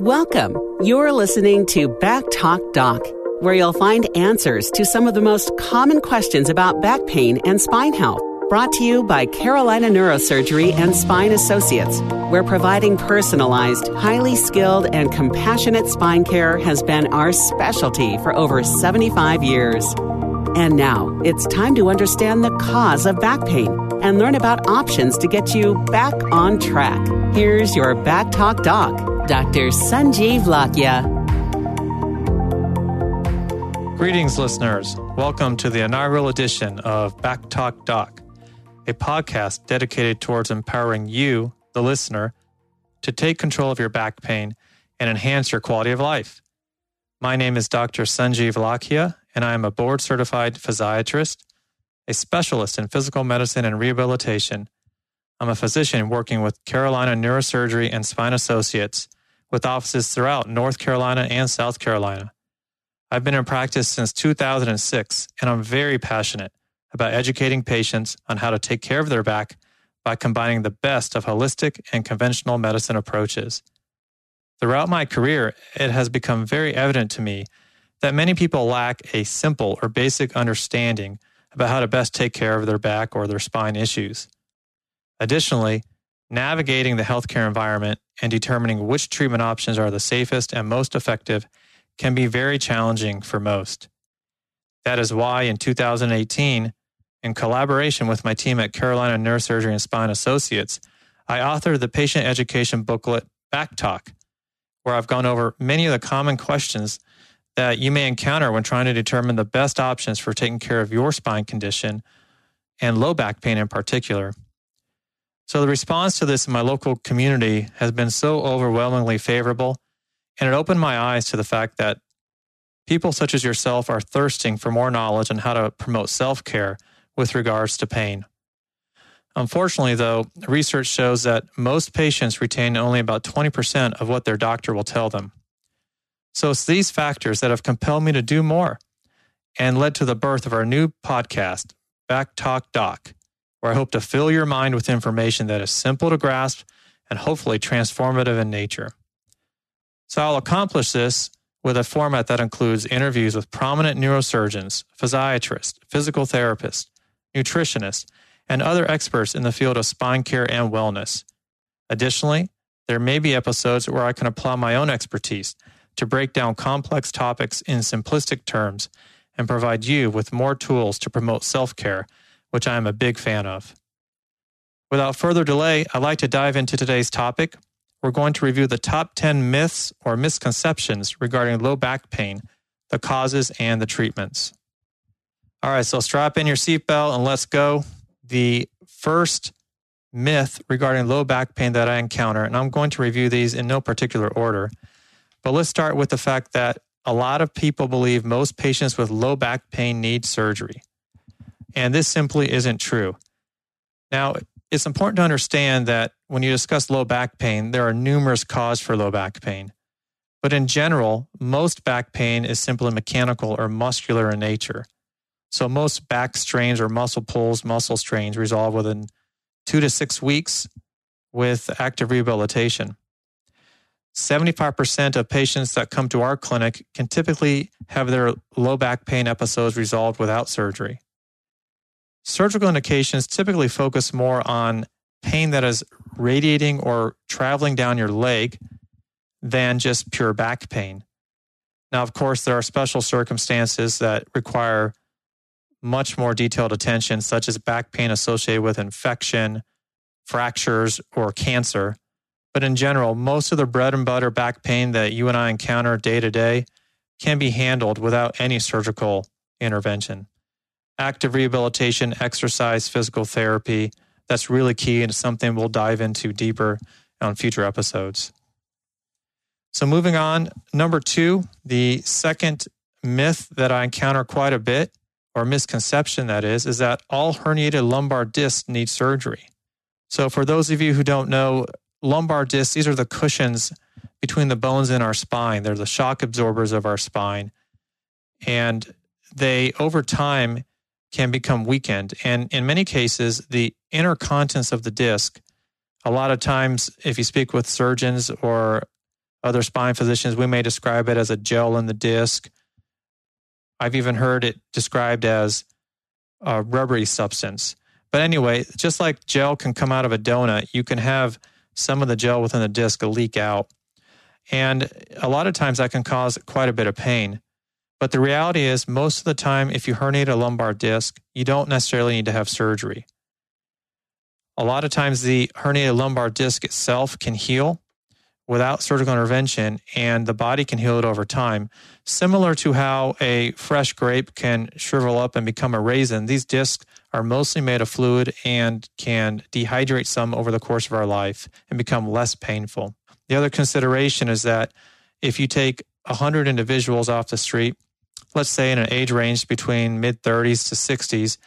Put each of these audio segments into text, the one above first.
Welcome. You're listening to Back Talk Doc, where you'll find answers to some of the most common questions about back pain and spine health. Brought to you by Carolina Neurosurgery and Spine Associates, where providing personalized, highly skilled, and compassionate spine care has been our specialty for over 75 years. And now it's time to understand the cause of back pain and learn about options to get you back on track. Here's your Back Talk Doc, Dr. Sanjiv Lakhia. Greetings, listeners. Welcome to the inaugural edition of Back Talk Doc, a podcast dedicated towards empowering you, the listener, to take control of your back pain and enhance your quality of life. My name is Dr. Sanjiv Lakhia, and I am a board certified physiatrist, a specialist in physical medicine and rehabilitation. I'm a physician working with Carolina Neurosurgery and Spine Associates with offices throughout North Carolina and South Carolina. I've been in practice since 2006, and I'm very passionate about educating patients on how to take care of their back by combining the best of holistic and conventional medicine approaches. Throughout my career, it has become very evident to me that many people lack a simple or basic understanding about how to best take care of their back or their spine issues. Additionally, navigating the healthcare environment and determining which treatment options are the safest and most effective can be very challenging for most. That is why in 2018, in collaboration with my team at Carolina Neurosurgery and Spine Associates, I authored the patient education booklet Back Talk, where I've gone over many of the common questions that you may encounter when trying to determine the best options for taking care of your spine condition and low back pain in particular. So, the response to this in my local community has been so overwhelmingly favorable, and it opened my eyes to the fact that people such as yourself are thirsting for more knowledge on how to promote self care with regards to pain. Unfortunately, though, research shows that most patients retain only about 20% of what their doctor will tell them. So it's these factors that have compelled me to do more and led to the birth of our new podcast, Back Talk Doc, where I hope to fill your mind with information that is simple to grasp and hopefully transformative in nature. So I'll accomplish this with a format that includes interviews with prominent neurosurgeons, physiatrists, physical therapists, nutritionists, and other experts in the field of spine care and wellness. Additionally, there may be episodes where I can apply my own expertise to break down complex topics in simplistic terms and provide you with more tools to promote self care, which I am a big fan of. Without further delay, I'd like to dive into today's topic. We're going to review the top 10 myths or misconceptions regarding low back pain, the causes, and the treatments. All right, so strap in your seatbelt and let's go. The first myth regarding low back pain that I encounter, and I'm going to review these in no particular order, but let's start with the fact that a lot of people believe most patients with low back pain need surgery. And this simply isn't true. Now, it's important to understand that when you discuss low back pain, there are numerous causes for low back pain. But in general, most back pain is simply mechanical or muscular in nature. So most back strains or muscle pulls, muscle strains resolve within two to six weeks with active rehabilitation. 75% of patients that come to our clinic can typically have their low back pain episodes resolved without surgery. Surgical indications typically focus more on pain that is radiating or traveling down your leg than just pure back pain. Now, of course, there are special circumstances that require much more detailed attention, such as back pain associated with infection, fractures, or cancer. But in general, most of the bread and butter back pain that you and I encounter day to day can be handled without any surgical intervention. Active rehabilitation, exercise, physical therapy, that's really key and something we'll dive into deeper on future episodes. So, moving on, number two, the second myth that I encounter quite a bit, or misconception that is, is that all herniated lumbar discs need surgery. So, for those of you who don't know, lumbar discs, these are the cushions between the bones in our spine. They're the shock absorbers of our spine. And they, over time, can become weakened. And in many cases, the inner contents of the disc, a lot of times, if you speak with surgeons or Other spine physicians, we may describe it as a gel in the disc. I've even heard it described as a rubbery substance. But anyway, just like gel can come out of a donut, you can have some of the gel within the disc leak out. And a lot of times that can cause quite a bit of pain. But the reality is, most of the time, if you herniate a lumbar disc, you don't necessarily need to have surgery. A lot of times, the herniated lumbar disc itself can heal without surgical intervention, and the body can heal it over time. Similar to how a fresh grape can shrivel up and become a raisin, these discs are mostly made of fluid and can dehydrate some over the course of our life and become less painful. The other consideration is that if you take 100 individuals off the street, let's say in an age range between mid 30s to 60s,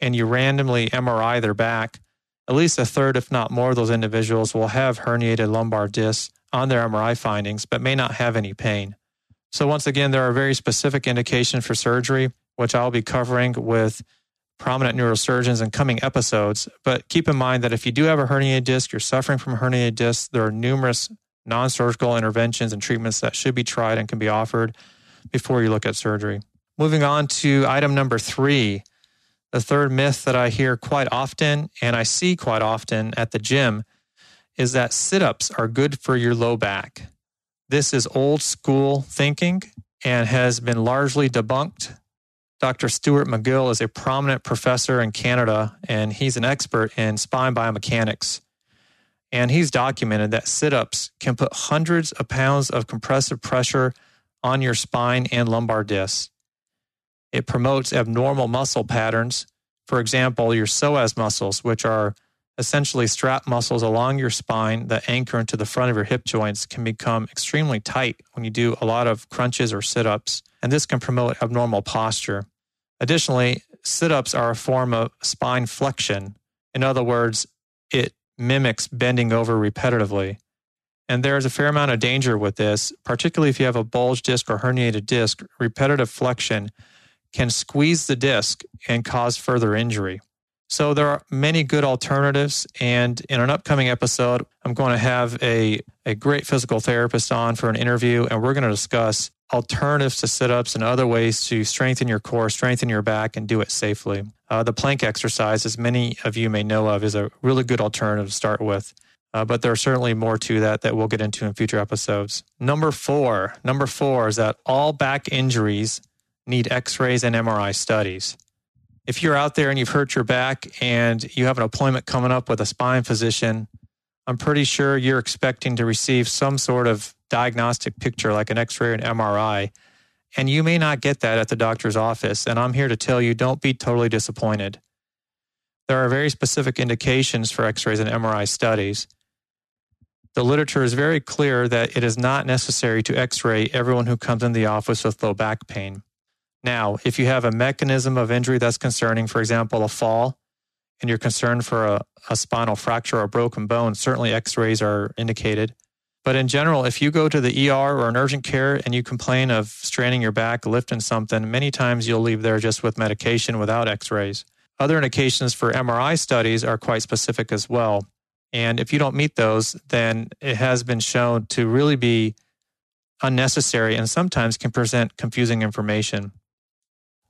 and you randomly MRI their back, at least a third, if not more, of those individuals will have herniated lumbar discs on their MRI findings, but may not have any pain. So, once again, there are very specific indications for surgery, which I'll be covering with prominent neurosurgeons in coming episodes. But keep in mind that if you do have a herniated disc, you're suffering from a herniated disc, there are numerous non surgical interventions and treatments that should be tried and can be offered before you look at surgery. Moving on to item number three, the third myth that I hear quite often and I see quite often at the gym is that sit ups are good for your low back. This is old school thinking and has been largely debunked. Dr. Stuart McGill is a prominent professor in Canada and he's an expert in spine biomechanics. And he's documented that sit ups can put hundreds of pounds of compressive pressure on your spine and lumbar discs. It promotes abnormal muscle patterns. For example, your psoas muscles, which are essentially strap muscles along your spine that anchor into the front of your hip joints, can become extremely tight when you do a lot of crunches or sit ups, and this can promote abnormal posture. Additionally, sit ups are a form of spine flexion. In other words, it mimics bending over repetitively. And there is a fair amount of danger with this, particularly if you have a bulge disc or herniated disc. Repetitive flexion can squeeze the disc and cause further injury. So there are many good alternatives. And in an upcoming episode, I'm going to have a, a great physical therapist on for an interview, and we're going to discuss alternatives to sit ups and other ways to strengthen your core, strengthen your back, and do it safely. Uh, the plank exercise, as many of you may know of, is a really good alternative to start with. Uh, but are certainly more to that that we'll get into in future episodes. Number four, number four is that all back injuries need X-rays and MRI studies. If you're out there and you've hurt your back and you have an appointment coming up with a spine physician, I'm pretty sure you're expecting to receive some sort of diagnostic picture like an X-ray or an MRI, and you may not get that at the doctor's office. And I'm here to tell you, don't be totally disappointed. There are very specific indications for X-rays and MRI studies the literature is very clear that it is not necessary to x ray everyone who comes in the office with low back pain. Now, if you have a mechanism of injury that's concerning, for example, a fall, and you're concerned for a, a spinal fracture or a broken bone, certainly x rays are indicated. But in general, if you go to the ER or an urgent care and you complain of straining your back, lifting something, many times you'll leave there just with medication without x rays. Other indications for MRI studies are quite specific as well. And if you don't meet those, then it has been shown to really be unnecessary and sometimes can present confusing information.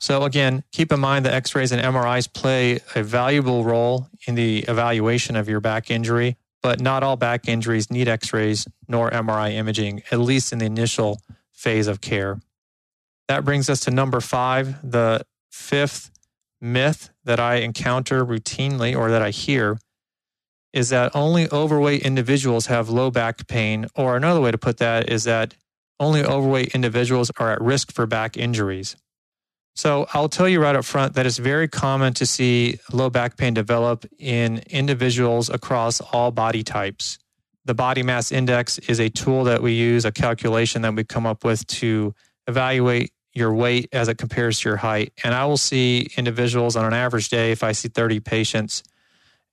So, again, keep in mind that x rays and MRIs play a valuable role in the evaluation of your back injury, but not all back injuries need x rays nor MRI imaging, at least in the initial phase of care. That brings us to number five, the fifth myth that I encounter routinely or that I hear is that only overweight individuals have low back pain, or another way to put that is that only overweight individuals are at risk for back injuries. So I'll tell you right up front that it's very common to see low back pain develop in individuals across all body types. The body mass index is a tool that we use, a calculation that we come up with to evaluate your weight as it compares to your height. And I will see individuals on an average day, if I see 30 patients,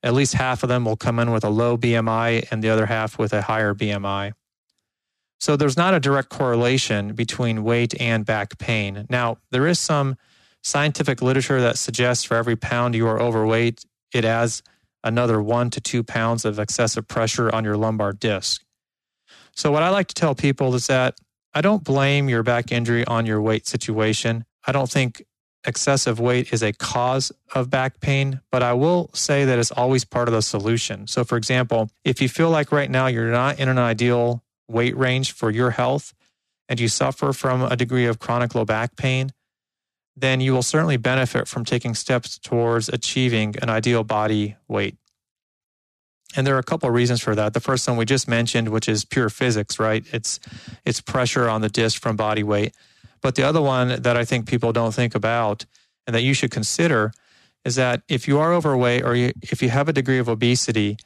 at least half of them will come in with a low BMI and the other half with a higher BMI. So there's not a direct correlation between weight and back pain. Now, there is some scientific literature that suggests for every pound you are overweight, it adds another one to two pounds of excessive pressure on your lumbar disc. So, what I like to tell people is that I don't blame your back injury on your weight situation. I don't think excessive weight is a cause of back pain, but I will say that it's always part of the solution. So, for example, if you feel like right now you're not in an ideal weight range for your health and you suffer from a degree of chronic low back pain, then you will certainly benefit from taking steps towards achieving an ideal body weight. And there are a couple of reasons for that. The first one we just mentioned, which is pure physics, right? It's it's pressure on the disc from body weight. But the other one that I think people don't think about and that you should consider is that if you are overweight or you, if you have a degree of obesity,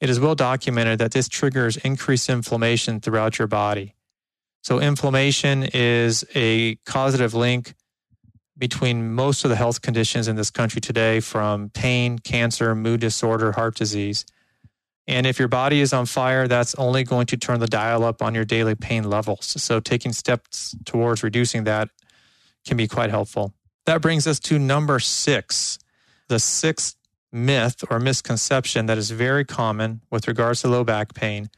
it is well documented that this triggers increased inflammation throughout your body. So, inflammation is a causative link between most of the health conditions in this country today, from pain, cancer, mood disorder, heart disease. And if your body is on fire, that's only going to turn the dial up on your daily pain levels. So, taking steps towards reducing that can be quite helpful. That brings us to number six. The sixth myth or misconception that is very common with regards to low back pain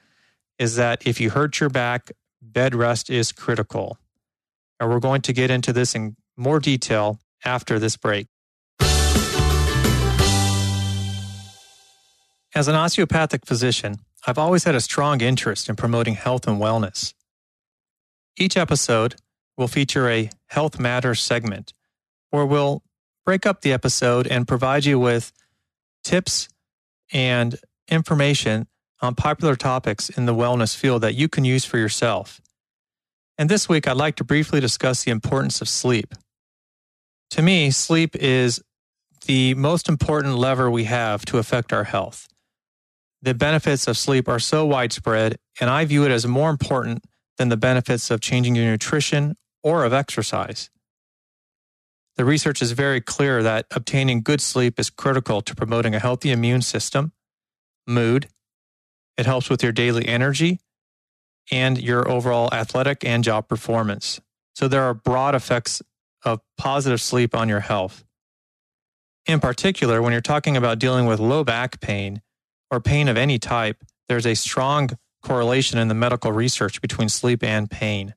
is that if you hurt your back, bed rest is critical. And we're going to get into this in more detail after this break. As an osteopathic physician, I've always had a strong interest in promoting health and wellness. Each episode will feature a Health Matters segment where we'll break up the episode and provide you with tips and information on popular topics in the wellness field that you can use for yourself. And this week, I'd like to briefly discuss the importance of sleep. To me, sleep is the most important lever we have to affect our health. The benefits of sleep are so widespread, and I view it as more important than the benefits of changing your nutrition or of exercise. The research is very clear that obtaining good sleep is critical to promoting a healthy immune system, mood, it helps with your daily energy and your overall athletic and job performance. So there are broad effects of positive sleep on your health. In particular, when you're talking about dealing with low back pain or pain of any type, there's a strong correlation in the medical research between sleep and pain.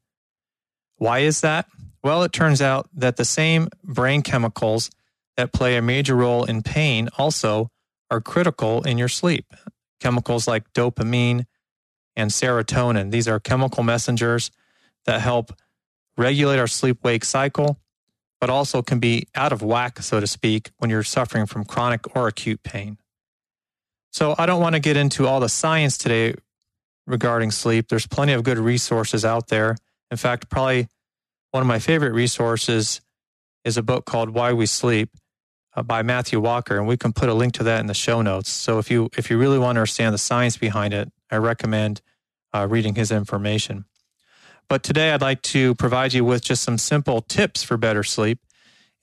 Why is that? Well, it turns out that the same brain chemicals that play a major role in pain also are critical in your sleep. Chemicals like dopamine and serotonin. These are chemical messengers that help regulate our sleep wake cycle, but also can be out of whack, so to speak, when you're suffering from chronic or acute pain. So I don't want to get into all the science today regarding sleep. There's plenty of good resources out there. In fact, probably one of my favorite resources is a book called Why We Sleep uh, by Matthew Walker, and we can put a link to that in the show notes. So if you if you really want to understand the science behind it, I recommend uh, reading his information. But today, I'd like to provide you with just some simple tips for better sleep,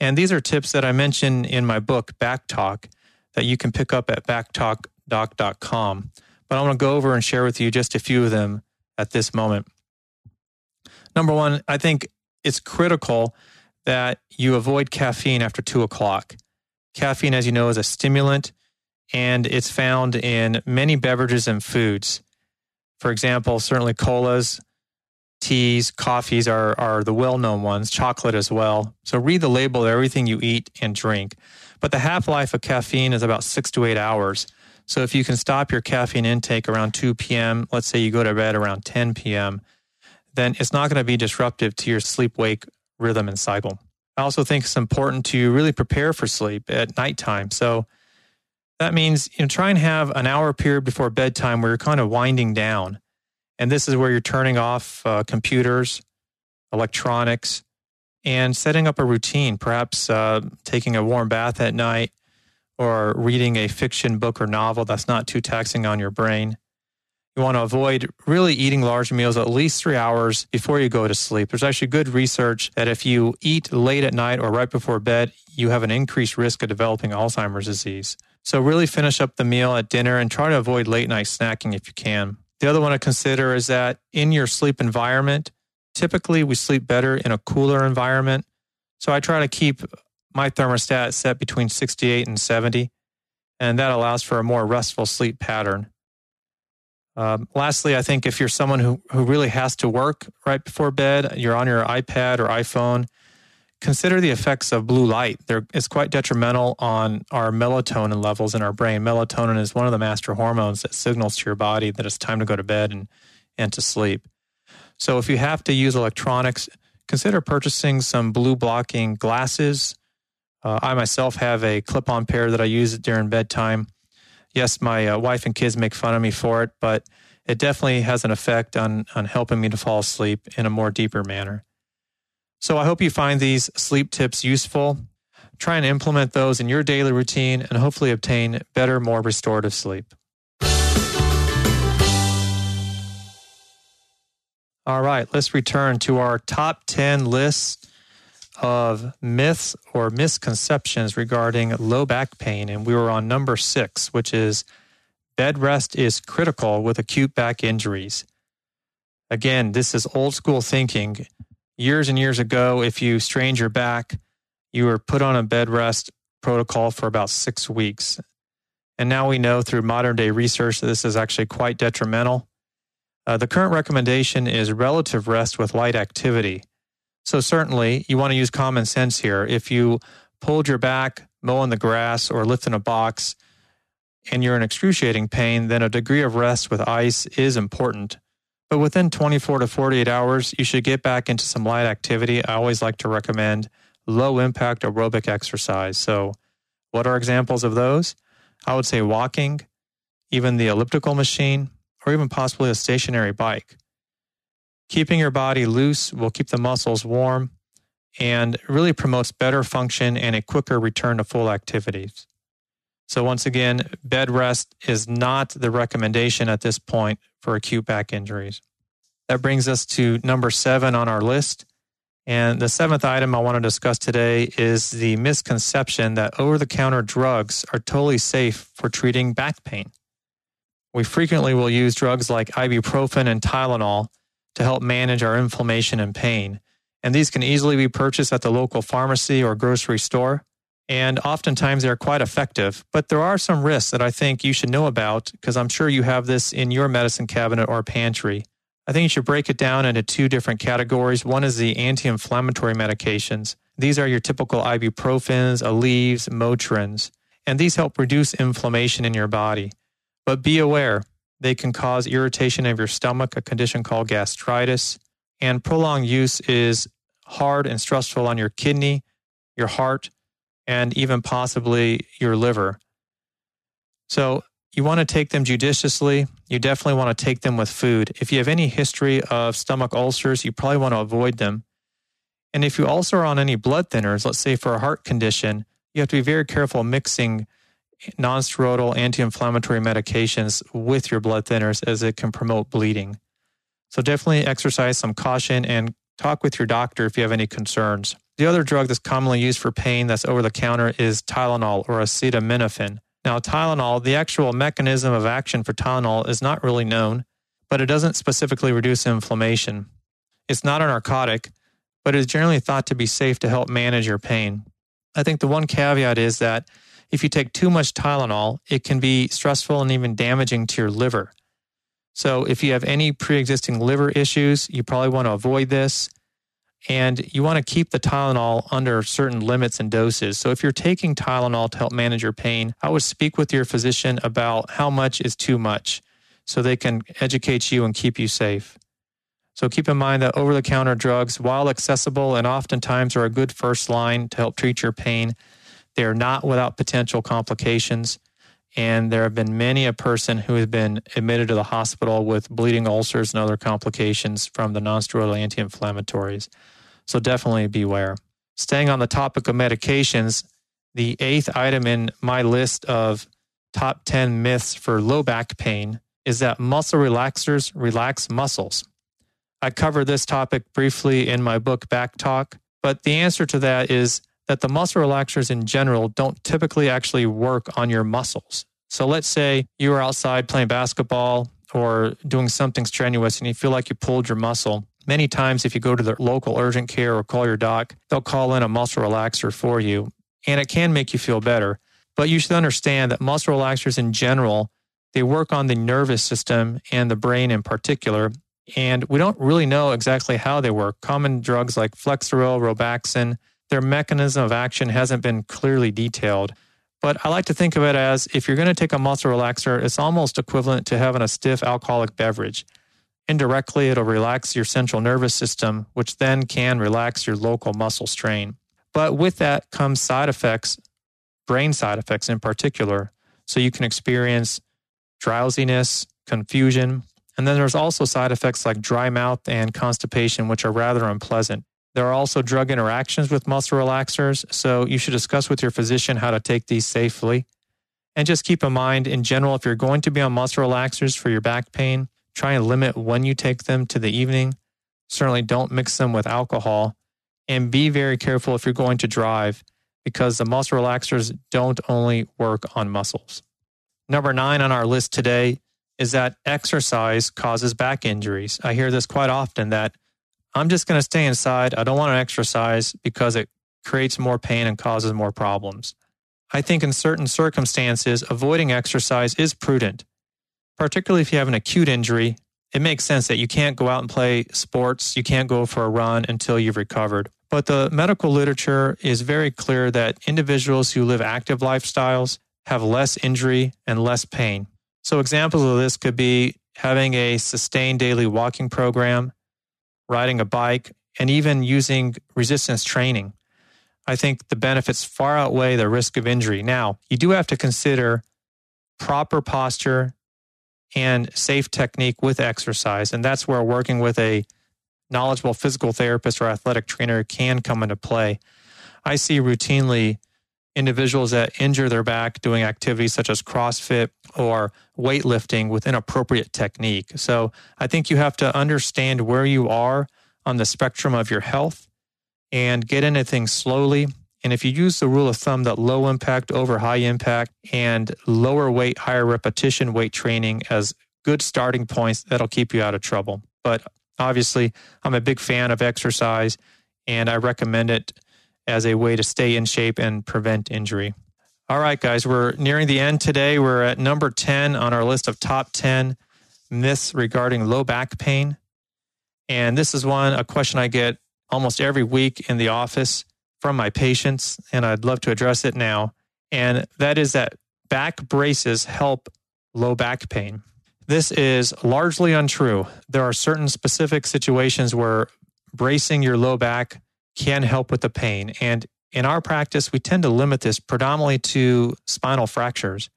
and these are tips that I mention in my book Back Talk that you can pick up at backtalkdoc.com. But I want to go over and share with you just a few of them at this moment. Number one, I think it's critical that you avoid caffeine after two o'clock. Caffeine, as you know, is a stimulant and it's found in many beverages and foods. For example, certainly colas, teas, coffees are, are the well known ones, chocolate as well. So read the label of everything you eat and drink. But the half life of caffeine is about six to eight hours. So if you can stop your caffeine intake around 2 p.m., let's say you go to bed around 10 p.m., then it's not going to be disruptive to your sleep wake rhythm and cycle. I also think it's important to really prepare for sleep at nighttime. So that means you know try and have an hour period before bedtime where you're kind of winding down, and this is where you're turning off uh, computers, electronics, and setting up a routine. Perhaps uh, taking a warm bath at night, or reading a fiction book or novel that's not too taxing on your brain. You want to avoid really eating large meals at least three hours before you go to sleep. There's actually good research that if you eat late at night or right before bed, you have an increased risk of developing Alzheimer's disease. So, really finish up the meal at dinner and try to avoid late night snacking if you can. The other one to consider is that in your sleep environment, typically we sleep better in a cooler environment. So, I try to keep my thermostat set between 68 and 70, and that allows for a more restful sleep pattern. Um, lastly, I think if you're someone who, who really has to work right before bed, you're on your iPad or iPhone, consider the effects of blue light. There, it's quite detrimental on our melatonin levels in our brain. Melatonin is one of the master hormones that signals to your body that it's time to go to bed and, and to sleep. So if you have to use electronics, consider purchasing some blue blocking glasses. Uh, I myself have a clip on pair that I use during bedtime yes, my uh, wife and kids make fun of me for it, but it definitely has an effect on, on helping me to fall asleep in a more deeper manner. So I hope you find these sleep tips useful. Try and implement those in your daily routine and hopefully obtain better, more restorative sleep. All right, let's return to our top 10 lists of myths or misconceptions regarding low back pain. And we were on number six, which is bed rest is critical with acute back injuries. Again, this is old school thinking. Years and years ago, if you strained your back, you were put on a bed rest protocol for about six weeks. And now we know through modern day research that this is actually quite detrimental. Uh, the current recommendation is relative rest with light activity. So certainly you want to use common sense here. If you pulled your back, mowing the grass, or lifting a box, and you're in excruciating pain, then a degree of rest with ice is important. But within 24 to 48 hours, you should get back into some light activity. I always like to recommend low impact aerobic exercise. So, what are examples of those? I would say walking, even the elliptical machine, or even possibly a stationary bike. Keeping your body loose will keep the muscles warm and really promotes better function and a quicker return to full activities. So, once again, bed rest is not the recommendation at this point for acute back injuries. That brings us to number seven on our list. And the seventh item I want to discuss today is the misconception that over the counter drugs are totally safe for treating back pain. We frequently will use drugs like ibuprofen and Tylenol to help manage our inflammation and pain. And these can easily be purchased at the local pharmacy or grocery store. And oftentimes they're quite effective. But there are some risks that I think you should know about because I'm sure you have this in your medicine cabinet or pantry. I think you should break it down into two different categories. One is the anti inflammatory medications. These are your typical ibuprofens, Aleve, Motrins, and these help reduce inflammation in your body. But be aware, they can cause irritation of your stomach, a condition called gastritis. And prolonged use is hard and stressful on your kidney, your heart, and even possibly your liver. So you want to take them judiciously. You definitely want to take them with food. If you have any history of stomach ulcers, you probably want to avoid them. And if you also are on any blood thinners, let's say for a heart condition, you have to be very careful mixing nonsteroidal anti-inflammatory medications with your blood thinners as it can promote bleeding. So definitely exercise some caution and talk with your doctor if you have any concerns. The other drug that's commonly used for pain that's over the counter is Tylenol or acetaminophen. Now, Tylenol, the actual mechanism of action for Tylenol is not really known, but it doesn't specifically reduce inflammation. It's not a narcotic, but it is generally thought to be safe to help manage your pain. I think the one caveat is that if you take too much Tylenol, it can be stressful and even damaging to your liver. So, if you have any pre existing liver issues, you probably want to avoid this. And you want to keep the Tylenol under certain limits and doses. So, if you're taking Tylenol to help manage your pain, I would speak with your physician about how much is too much so they can educate you and keep you safe. So, keep in mind that over the counter drugs, while accessible and oftentimes are a good first line to help treat your pain, they are not without potential complications. And there have been many a person who has been admitted to the hospital with bleeding ulcers and other complications from the nonsteroidal anti inflammatories. So definitely beware. Staying on the topic of medications, the eighth item in my list of top 10 myths for low back pain is that muscle relaxers relax muscles. I cover this topic briefly in my book, Back Talk, but the answer to that is that the muscle relaxers in general don't typically actually work on your muscles. So let's say you are outside playing basketball or doing something strenuous and you feel like you pulled your muscle. Many times, if you go to the local urgent care or call your doc, they'll call in a muscle relaxer for you, and it can make you feel better. But you should understand that muscle relaxers in general They work on the nervous system and the brain in particular. And we don't really know exactly how they work. Common drugs like Flexeril, Robaxin, their mechanism of action hasn't been clearly detailed. But I like to think of it as if you're going to take a muscle relaxer, it's almost equivalent to having a stiff alcoholic beverage. Indirectly, it'll relax your central nervous system, which then can relax your local muscle strain. But with that comes side effects, brain side effects in particular. So you can experience drowsiness, confusion, and then there's also side effects like dry mouth and constipation, which are rather unpleasant. There are also drug interactions with muscle relaxers, so you should discuss with your physician how to take these safely. And just keep in mind, in general, if you're going to be on muscle relaxers for your back pain, try and limit when you take them to the evening. Certainly don't mix them with alcohol. And be very careful if you're going to drive because the muscle relaxers don't only work on muscles. Number nine on our list today is that exercise causes back injuries. I hear this quite often that I'm just going to stay inside. I don't want to exercise because it creates more pain and causes more problems. I think in certain circumstances, avoiding exercise is prudent, particularly if you have an acute injury. It makes sense that you can't go out and play sports, you can't go for a run until you've recovered. But the medical literature is very clear that individuals who live active lifestyles have less injury and less pain. So, examples of this could be having a sustained daily walking program, riding a bike, and even using resistance training. I think the benefits far outweigh the risk of injury. Now, you do have to consider proper posture and safe technique with exercise. And that's where working with a knowledgeable physical therapist or athletic trainer can come into play. I see routinely individuals that injure their back doing activities such as CrossFit or weightlifting with inappropriate technique. So I think you have to understand where you are on the spectrum of your health and get into things slowly. And if you use the rule of thumb that low impact over high impact and lower weight, higher repetition weight training as good starting points, that'll keep you out of trouble. But obviously, I'm a big fan of exercise and I recommend it as a way to stay in shape and prevent injury. All right, guys, we're nearing the end today. We're at number 10 on our list of top 10 myths regarding low back pain. And this is one, a question I get almost every week in the office from my patients, and I'd love to address it now. And that is that back braces help low back pain. This is largely untrue. There are certain specific situations where bracing your low back can help with the pain. And in our practice, we tend to limit this predominantly to spinal fractures.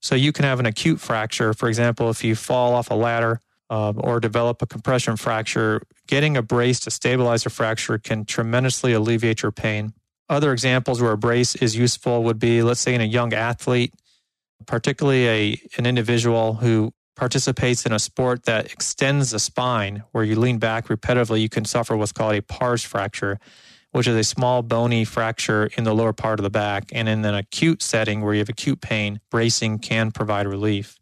So you can have an acute fracture, for example, if you fall off a ladder um, or develop a compression fracture, getting a brace to stabilize a fracture can tremendously alleviate your pain. Other examples where a brace is useful would be, let's say, in a young athlete, particularly a, an individual who participates in a sport that extends the spine, where you lean back repetitively, you can suffer what's called a pars fracture, which is a small bony fracture in the lower part of the back. And in an acute setting where you have acute pain, bracing can provide relief.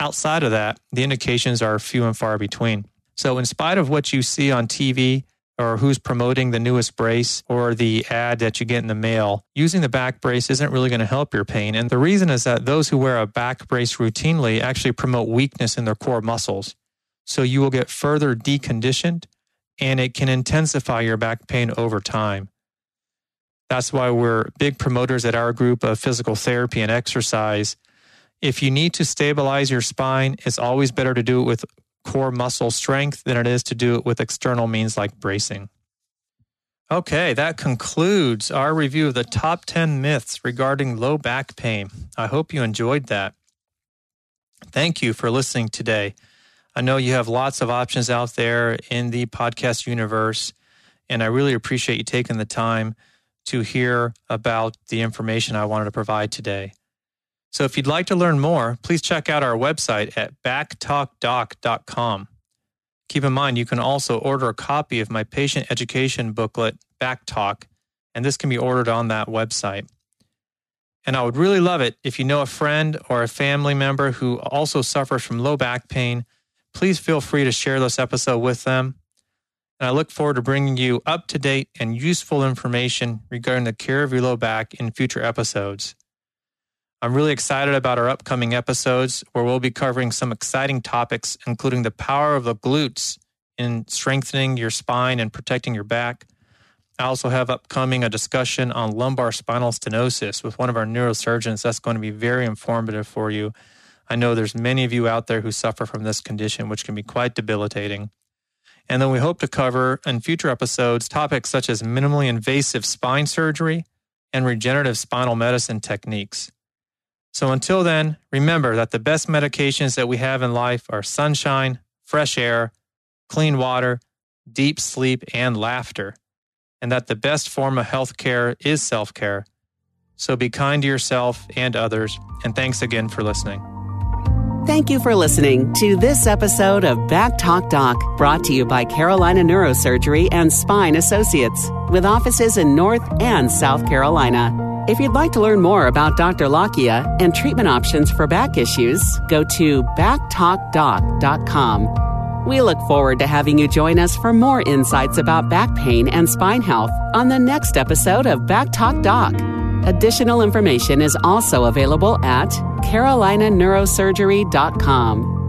Outside of that, the indications are few and far between. So, in spite of what you see on TV or who's promoting the newest brace or the ad that you get in the mail, using the back brace isn't really going to help your pain. And the reason is that those who wear a back brace routinely actually promote weakness in their core muscles. So you will get further deconditioned and it can intensify your back pain over time. That's why we're big promoters at our group of physical therapy and exercise. If you need to stabilize your spine, it's always better to do it with core muscle strength than it is to do it with external means like bracing. Okay, that concludes our review of the top 10 myths regarding low back pain. I hope you enjoyed that. Thank you for listening today. I know you have lots of options out there in the podcast universe, and I really appreciate you taking the time to hear about the information I wanted to provide today. So if you'd like to learn more, please check out our website at backtalkdoc.com. Keep in mind, you can also order a copy of my patient education booklet, Back Talk, and this can be ordered on that website. And I would really love it if you know a friend or a family member who also suffers from low back pain. Please feel free to share this episode with them. And I look forward to bringing you up to date and useful information regarding the care of your low back in future episodes. I'm really excited about our upcoming episodes where we'll be covering some exciting topics, including the power of the glutes in strengthening your spine and protecting your back. I also have upcoming a discussion on lumbar spinal stenosis with one of our neurosurgeons. That's going to be very informative for you. I know there's many of you out there who suffer from this condition, which can be quite debilitating. And then we hope to cover in future episodes topics such as minimally invasive spine surgery and regenerative spinal medicine techniques. So until then, remember that the best medications that we have in life are sunshine, fresh air, clean water, deep sleep, and laughter, and that the best form of health care is self care. So be kind to yourself and others, and thanks again for listening. Thank you for listening to this episode of Back Talk Doc, brought to you by Carolina Neurosurgery and Spine Associates, with offices in North and South Carolina. If you'd like to learn more about Dr. Lakhia and treatment options for back issues, go to backtalkdoc.com. We look forward to having you join us for more insights about back pain and spine health on the next episode of Back Talk Doc. Additional information is also available at carolinaneurosurgery.com.